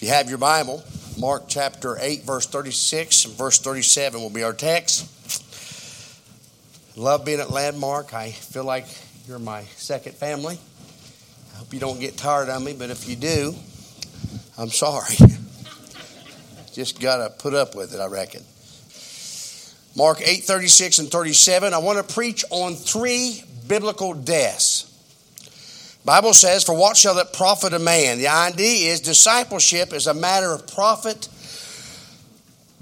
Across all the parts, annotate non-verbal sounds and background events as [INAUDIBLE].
If you have your Bible, Mark chapter 8, verse 36 and verse 37 will be our text. Love being at Landmark. I feel like you're my second family. I hope you don't get tired of me, but if you do, I'm sorry. [LAUGHS] Just got to put up with it, I reckon. Mark 8, 36 and 37. I want to preach on three biblical deaths. Bible says, For what shall it profit a man? The idea is discipleship is a matter of profit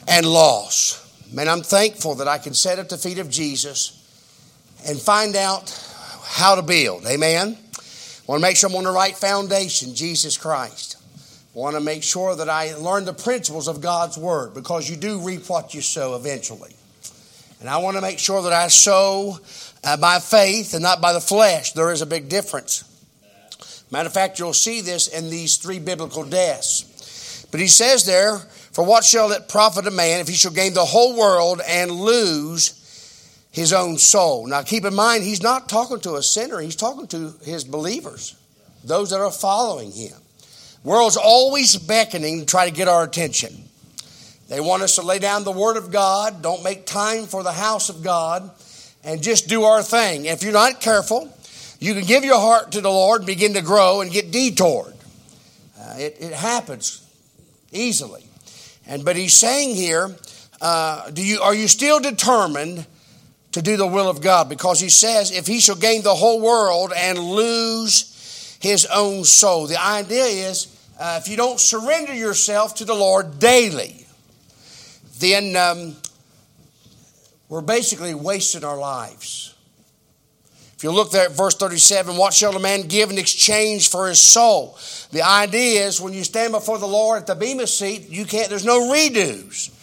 and loss. Man, I'm thankful that I can sit at the feet of Jesus and find out how to build. Amen. I want to make sure I'm on the right foundation, Jesus Christ. I want to make sure that I learn the principles of God's Word because you do reap what you sow eventually. And I want to make sure that I sow uh, by faith and not by the flesh. There is a big difference. Matter of fact, you'll see this in these three biblical deaths. But he says there, For what shall it profit a man if he shall gain the whole world and lose his own soul? Now keep in mind, he's not talking to a sinner, he's talking to his believers, those that are following him. World's always beckoning to try to get our attention. They want us to lay down the Word of God, don't make time for the house of God, and just do our thing. If you're not careful, you can give your heart to the Lord, begin to grow, and get detoured. Uh, it, it, happens easily. And but he's saying here, uh, do you are you still determined to do the will of God? Because he says, if he shall gain the whole world and lose his own soul. The idea is, uh, if you don't surrender yourself to the Lord daily, then um, we're basically wasting our lives. If you look there at verse 37, what shall a man give in exchange for his soul? The idea is when you stand before the Lord at the Bema seat, you can't, there's no redos.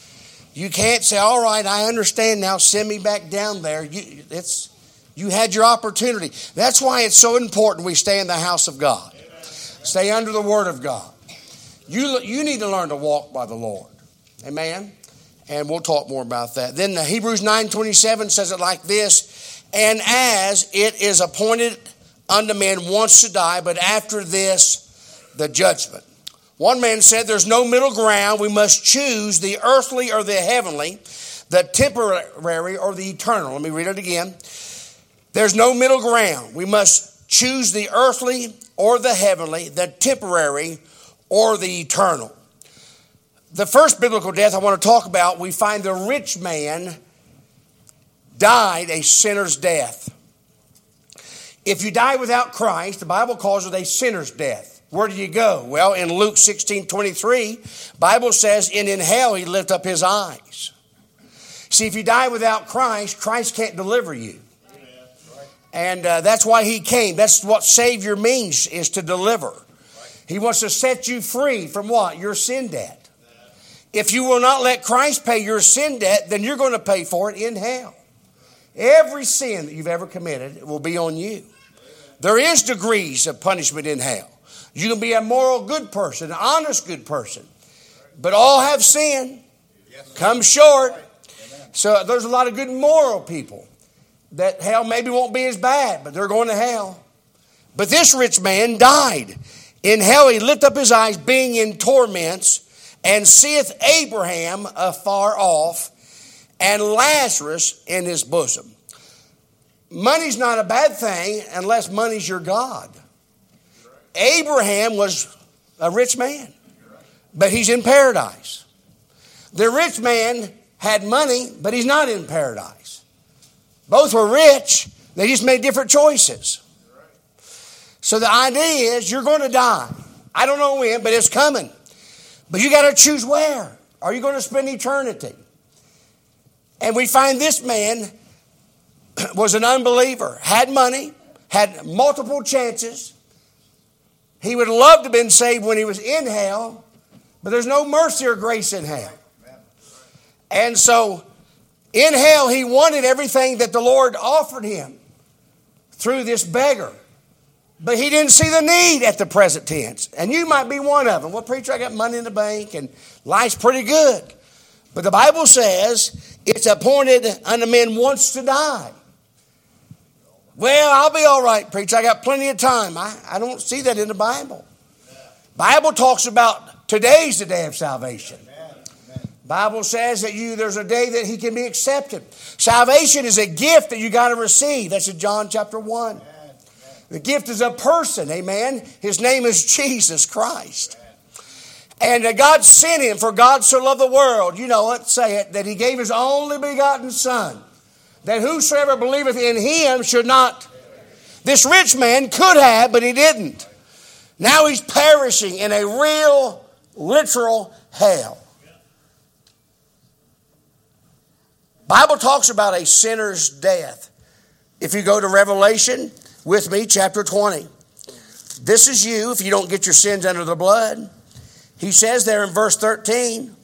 You can't say, all right, I understand now, send me back down there. You, it's, you had your opportunity. That's why it's so important we stay in the house of God. Amen. Stay under the Word of God. You, you need to learn to walk by the Lord. Amen? And we'll talk more about that. Then the Hebrews 9.27 says it like this, and as it is appointed unto men once to die, but after this, the judgment. One man said, There's no middle ground. We must choose the earthly or the heavenly, the temporary or the eternal. Let me read it again. There's no middle ground. We must choose the earthly or the heavenly, the temporary or the eternal. The first biblical death I want to talk about, we find the rich man died a sinner's death. If you die without Christ, the Bible calls it a sinner's death. Where do you go? Well, in Luke 16 23, Bible says, and in hell he lift up his eyes. See, if you die without Christ, Christ can't deliver you. And uh, that's why he came. That's what Savior means, is to deliver. He wants to set you free from what? Your sin debt. If you will not let Christ pay your sin debt, then you're going to pay for it in hell. Every sin that you've ever committed will be on you. There is degrees of punishment in hell. You can be a moral good person, an honest good person, but all have sinned, come short. So there's a lot of good moral people that hell maybe won't be as bad, but they're going to hell. But this rich man died. In hell he lifted up his eyes, being in torments, and seeth Abraham afar off and Lazarus in his bosom. Money's not a bad thing unless money's your God. Abraham was a rich man, but he's in paradise. The rich man had money, but he's not in paradise. Both were rich, they just made different choices. So the idea is you're going to die. I don't know when, but it's coming. But you got to choose where. Are you going to spend eternity? And we find this man [CLEARS THROAT] was an unbeliever, had money, had multiple chances. He would love to have been saved when he was in hell, but there's no mercy or grace in hell. And so in hell, he wanted everything that the Lord offered him through this beggar. But he didn't see the need at the present tense. And you might be one of them. Well, preacher, I got money in the bank and life's pretty good. But the Bible says it's appointed unto men once to die. Well, I'll be all right, preacher. I got plenty of time. I, I don't see that in the Bible. Bible talks about Today's the day of salvation. Bible says that you there's a day that he can be accepted. Salvation is a gift that you got to receive. That's in John chapter 1. The gift is a person, amen. His name is Jesus Christ. And God sent him, for God so loved the world, you know it, say it, that he gave his only begotten Son, that whosoever believeth in him should not. This rich man could have, but he didn't. Now he's perishing in a real, literal hell. Bible talks about a sinner's death. If you go to Revelation with me, chapter 20, this is you if you don't get your sins under the blood. He says there in verse 13,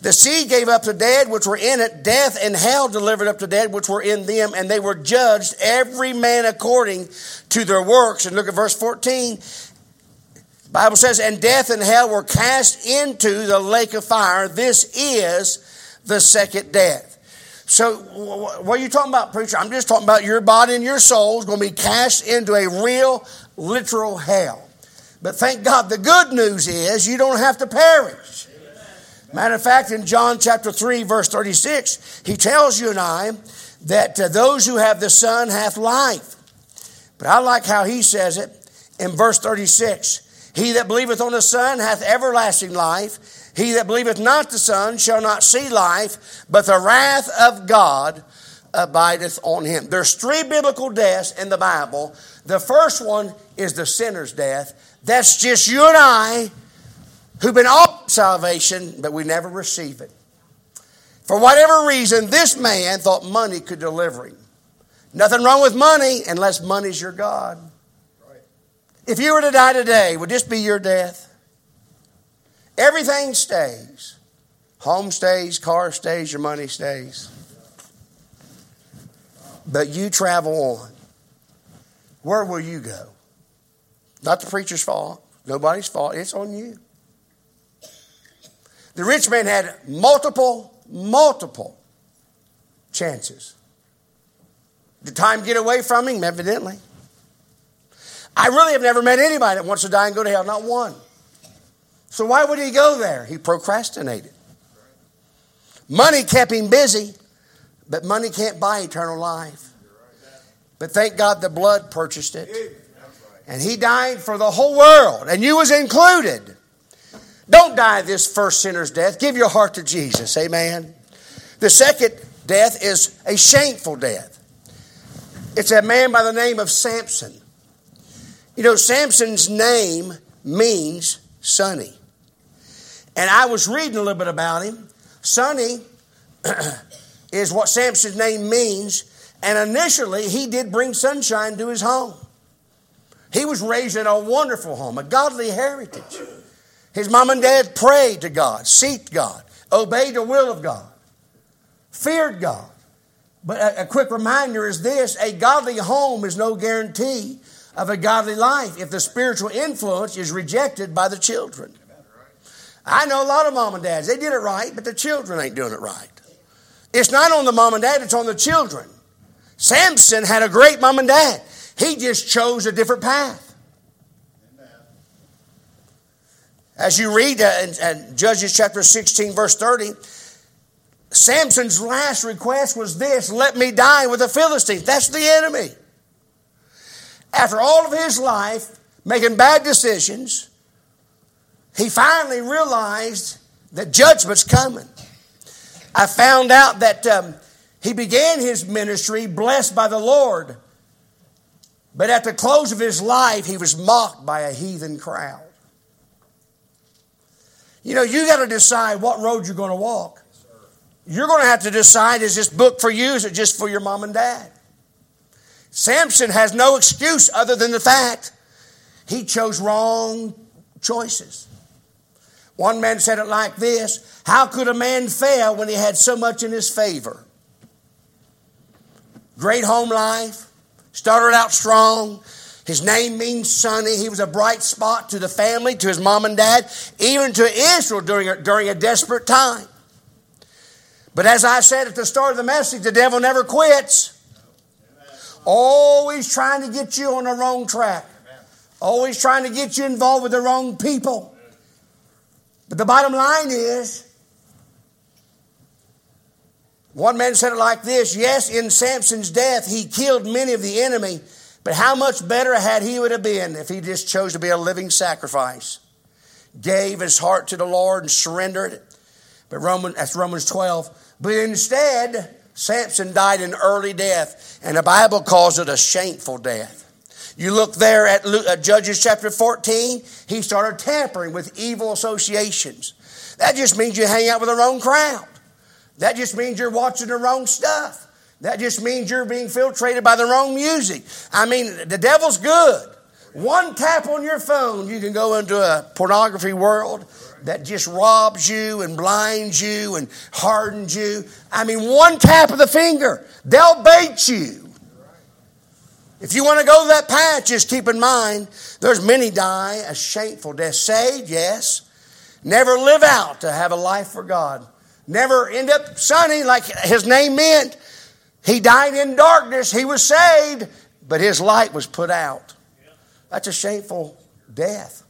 the sea gave up the dead which were in it, death and hell delivered up the dead which were in them, and they were judged, every man according to their works. And look at verse 14. Bible says, and death and hell were cast into the lake of fire. This is the second death. So, what are you talking about, preacher? I'm just talking about your body and your soul is going to be cast into a real, literal hell. But thank God, the good news is you don't have to perish. Matter of fact, in John chapter 3, verse 36, he tells you and I that uh, those who have the Son have life. But I like how he says it in verse 36 He that believeth on the Son hath everlasting life. He that believeth not the Son shall not see life, but the wrath of God abideth on him. There's three biblical deaths in the Bible. The first one is the sinner's death. That's just you and I who've been offered salvation, but we never receive it. For whatever reason, this man thought money could deliver him. Nothing wrong with money unless money's your God. If you were to die today, would this be your death? Everything stays. Home stays, car stays, your money stays. But you travel on. Where will you go? Not the preacher's fault, nobody's fault. It's on you. The rich man had multiple, multiple chances. Did time get away from him? Evidently. I really have never met anybody that wants to die and go to hell, not one. So why would he go there? He procrastinated. Money kept him busy, but money can't buy eternal life. But thank God the blood purchased it. And he died for the whole world, and you was included. Don't die this first sinner's death. Give your heart to Jesus. Amen. The second death is a shameful death. It's a man by the name of Samson. You know, Samson's name means sunny. And I was reading a little bit about him. Sunny [CLEARS THROAT] is what Samson's name means. And initially, he did bring sunshine to his home. He was raised in a wonderful home, a godly heritage. His mom and dad prayed to God, seeked God, obeyed the will of God, feared God. But a, a quick reminder is this a godly home is no guarantee of a godly life if the spiritual influence is rejected by the children. I know a lot of mom and dads, they did it right, but the children ain't doing it right. It's not on the mom and dad, it's on the children. Samson had a great mom and dad. He just chose a different path. As you read uh, in, in Judges chapter 16, verse 30, Samson's last request was this let me die with the Philistines. That's the enemy. After all of his life making bad decisions, he finally realized that judgment's coming. I found out that um, he began his ministry blessed by the Lord, but at the close of his life, he was mocked by a heathen crowd. You know, you got to decide what road you're going to walk. You're going to have to decide is this book for you? Is it just for your mom and dad? Samson has no excuse other than the fact he chose wrong choices. One man said it like this How could a man fail when he had so much in his favor? Great home life, started out strong. His name means sunny. He was a bright spot to the family, to his mom and dad, even to Israel during a, during a desperate time. But as I said at the start of the message, the devil never quits. Always trying to get you on the wrong track. Always trying to get you involved with the wrong people. But the bottom line is, one man said it like this Yes, in Samson's death, he killed many of the enemy, but how much better had he would have been if he just chose to be a living sacrifice, gave his heart to the Lord and surrendered. it. But Roman, that's Romans 12. But instead, Samson died an early death, and the Bible calls it a shameful death. You look there at uh, Judges chapter 14, he started tampering with evil associations. That just means you hang out with the wrong crowd. That just means you're watching the wrong stuff. That just means you're being filtrated by the wrong music. I mean, the devil's good. One tap on your phone, you can go into a pornography world that just robs you and blinds you and hardens you. I mean, one tap of the finger, they'll bait you. If you want to go that path, just keep in mind there's many die a shameful death. Saved, yes. Never live out to have a life for God never end up sunny like his name meant. He died in darkness. He was saved, but his light was put out. That's a shameful death.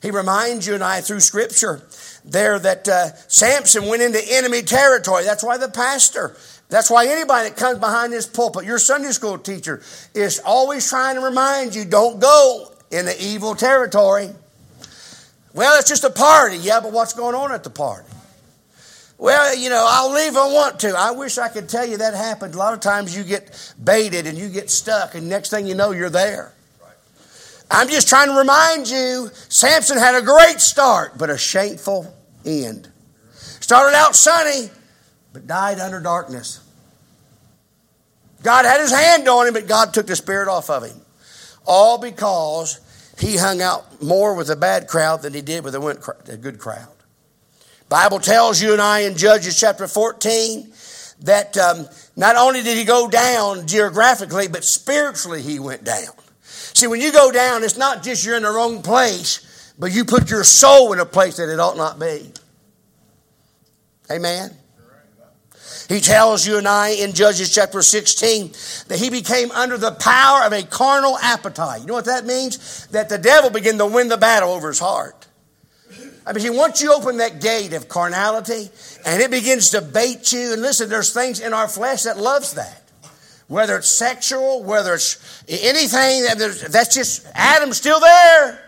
He reminds you and I through Scripture there that uh, Samson went into enemy territory. That's why the pastor, that's why anybody that comes behind this pulpit, your Sunday school teacher, is always trying to remind you don't go in the evil territory. Well, it's just a party. Yeah, but what's going on at the party? Well, you know, I'll leave if I want to. I wish I could tell you that happened. A lot of times you get baited and you get stuck, and next thing you know, you're there. I'm just trying to remind you Samson had a great start, but a shameful end. Started out sunny, but died under darkness. God had his hand on him, but God took the spirit off of him. All because he hung out more with a bad crowd than he did with a good crowd. Bible tells you and I in Judges chapter 14 that um, not only did he go down geographically, but spiritually he went down. See, when you go down, it's not just you're in the wrong place, but you put your soul in a place that it ought not be. Amen. He tells you and I in Judges chapter 16 that he became under the power of a carnal appetite. You know what that means? That the devil began to win the battle over his heart. I mean, once you open that gate of carnality and it begins to bait you, and listen, there's things in our flesh that loves that. Whether it's sexual, whether it's anything, that's just Adam's still there.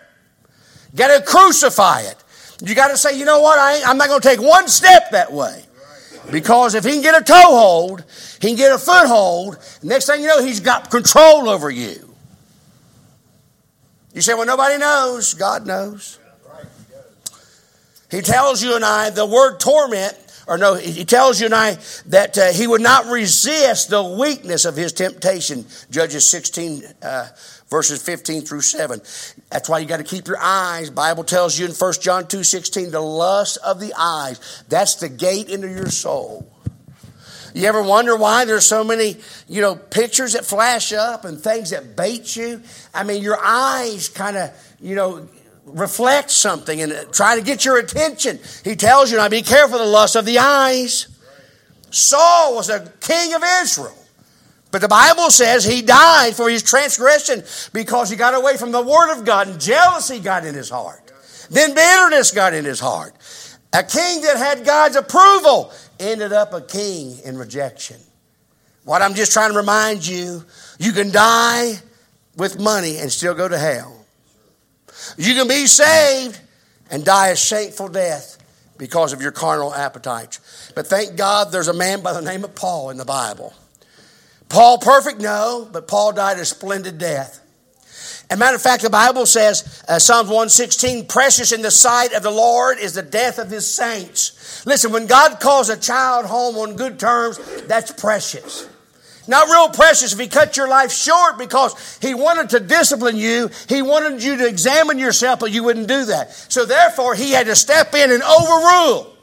Got to crucify it. You got to say, you know what? I am not going to take one step that way. Because if he can get a toehold, he can get a foothold. Next thing you know, he's got control over you. You say, well, nobody knows. God knows. He tells you and I the word torment, or no, he tells you and I that uh, he would not resist the weakness of his temptation. Judges 16, uh, verses 15 through 7. That's why you got to keep your eyes. Bible tells you in 1 John 2, 16, the lust of the eyes. That's the gate into your soul. You ever wonder why there's so many, you know, pictures that flash up and things that bait you? I mean, your eyes kind of, you know, reflect something and try to get your attention. He tells you now be careful of the lust of the eyes. Saul was a king of Israel. But the Bible says he died for his transgression because he got away from the Word of God and jealousy got in his heart. Then bitterness got in his heart. A king that had God's approval ended up a king in rejection. What I'm just trying to remind you, you can die with money and still go to hell. You can be saved and die a shameful death because of your carnal appetites. But thank God there's a man by the name of Paul in the Bible. Paul perfect? No, but Paul died a splendid death. As a matter of fact, the Bible says, uh, Psalms 116, precious in the sight of the Lord is the death of his saints. Listen, when God calls a child home on good terms, that's precious. Not real precious if he cut your life short because he wanted to discipline you. He wanted you to examine yourself, but you wouldn't do that. So therefore, he had to step in and overrule.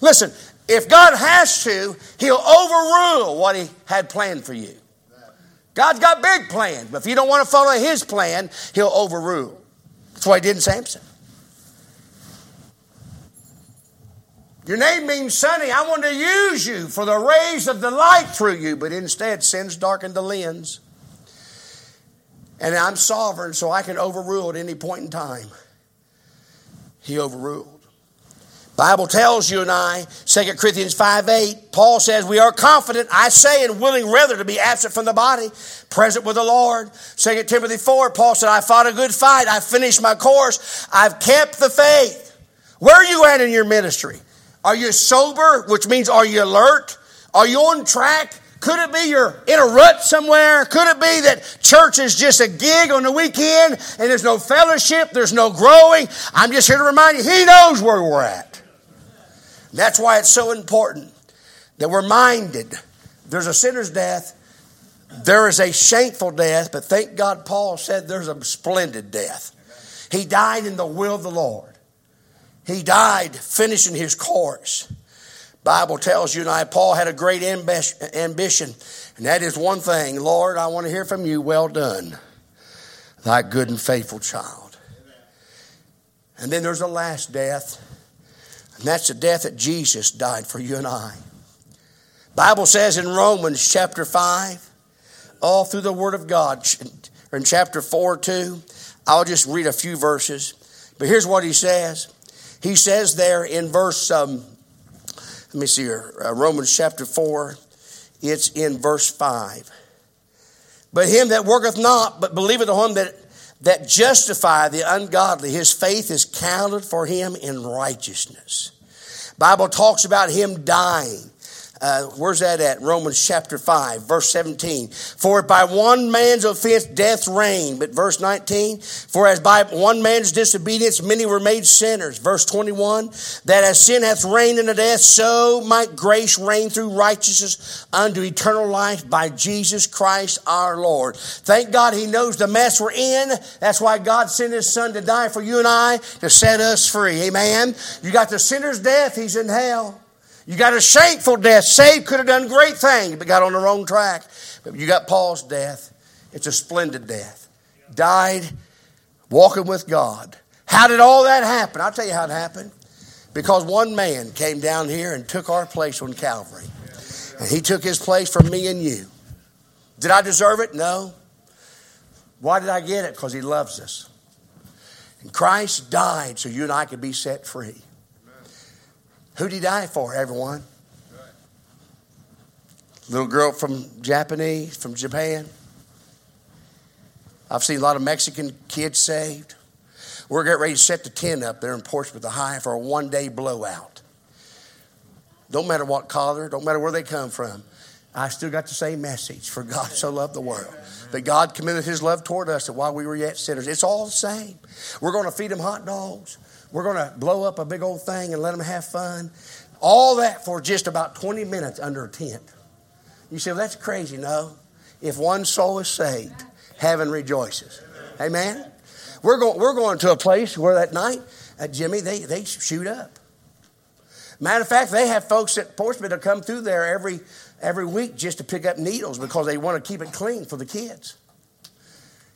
Listen, if God has to, he'll overrule what he had planned for you. God's got big plans, but if you don't want to follow his plan, he'll overrule. That's what he did in Samson. Your name means sunny. I want to use you for the rays of the light through you, but instead sin's darkened the lens. And I'm sovereign, so I can overrule at any point in time. He overruled. Bible tells you and I, 2 Corinthians 5 8, Paul says, We are confident, I say, and willing rather to be absent from the body, present with the Lord. 2 Timothy 4, Paul said, I fought a good fight, I finished my course, I've kept the faith. Where are you at in your ministry? Are you sober, which means are you alert? Are you on track? Could it be you're in a rut somewhere? Could it be that church is just a gig on the weekend and there's no fellowship, there's no growing? I'm just here to remind you, He knows where we're at. That's why it's so important that we're minded. There's a sinner's death, there is a shameful death, but thank God Paul said there's a splendid death. He died in the will of the Lord. He died finishing his course. Bible tells you and I, Paul had a great ambition, and that is one thing Lord, I want to hear from you, well done, thy good and faithful child. And then there's a last death, and that's the death that Jesus died for you and I. Bible says in Romans chapter 5, all through the Word of God, in chapter 4 too, I'll just read a few verses. But here's what he says. He says there in verse um, let me see here. Uh, Romans chapter 4, it's in verse 5. But him that worketh not, but believeth on him that, that justify the ungodly, his faith is counted for him in righteousness. Bible talks about him dying. Uh, where's that at? Romans chapter 5, verse 17. For by one man's offense death reigned. But verse 19, for as by one man's disobedience many were made sinners. Verse 21, that as sin hath reigned the death, so might grace reign through righteousness unto eternal life by Jesus Christ our Lord. Thank God he knows the mess we're in. That's why God sent his son to die for you and I to set us free. Amen. You got the sinner's death, he's in hell. You got a shameful death. Saved could have done great things, but got on the wrong track. But you got Paul's death. It's a splendid death. Died walking with God. How did all that happen? I'll tell you how it happened. Because one man came down here and took our place on Calvary. And he took his place for me and you. Did I deserve it? No. Why did I get it? Because he loves us. And Christ died so you and I could be set free. Who did he die for, everyone? Little girl from Japanese, from Japan. I've seen a lot of Mexican kids saved. We're getting ready to set the tent up there in Portsmouth, Ohio for a one day blowout. Don't matter what color, don't matter where they come from. I still got the same message for God so loved the world. That God committed his love toward us that while we were yet sinners, it's all the same. We're going to feed them hot dogs. We're going to blow up a big old thing and let them have fun. All that for just about 20 minutes under a tent. You say, well, that's crazy. No. If one soul is saved, heaven rejoices. Amen? We're going, we're going to a place where that night, uh, Jimmy, they, they shoot up. Matter of fact, they have folks at Portsmouth that come through there every, every week just to pick up needles because they want to keep it clean for the kids.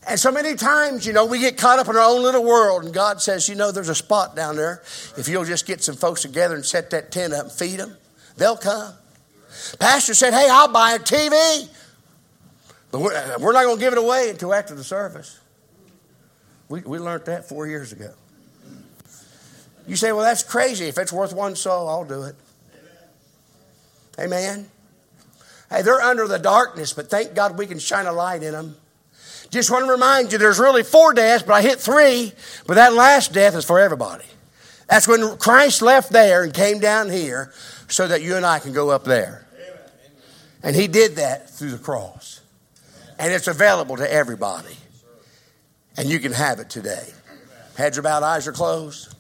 And so many times, you know, we get caught up in our own little world, and God says, you know, there's a spot down there. If you'll just get some folks together and set that tent up and feed them, they'll come. Pastor said, hey, I'll buy a TV. But we're, uh, we're not going to give it away until after the service. We, we learned that four years ago. You say, well, that's crazy. If it's worth one soul, I'll do it. Amen. Hey, they're under the darkness, but thank God we can shine a light in them. Just want to remind you there's really four deaths, but I hit three, but that last death is for everybody. That's when Christ left there and came down here so that you and I can go up there. And he did that through the cross. And it's available to everybody. And you can have it today. Heads are bowed, eyes are closed.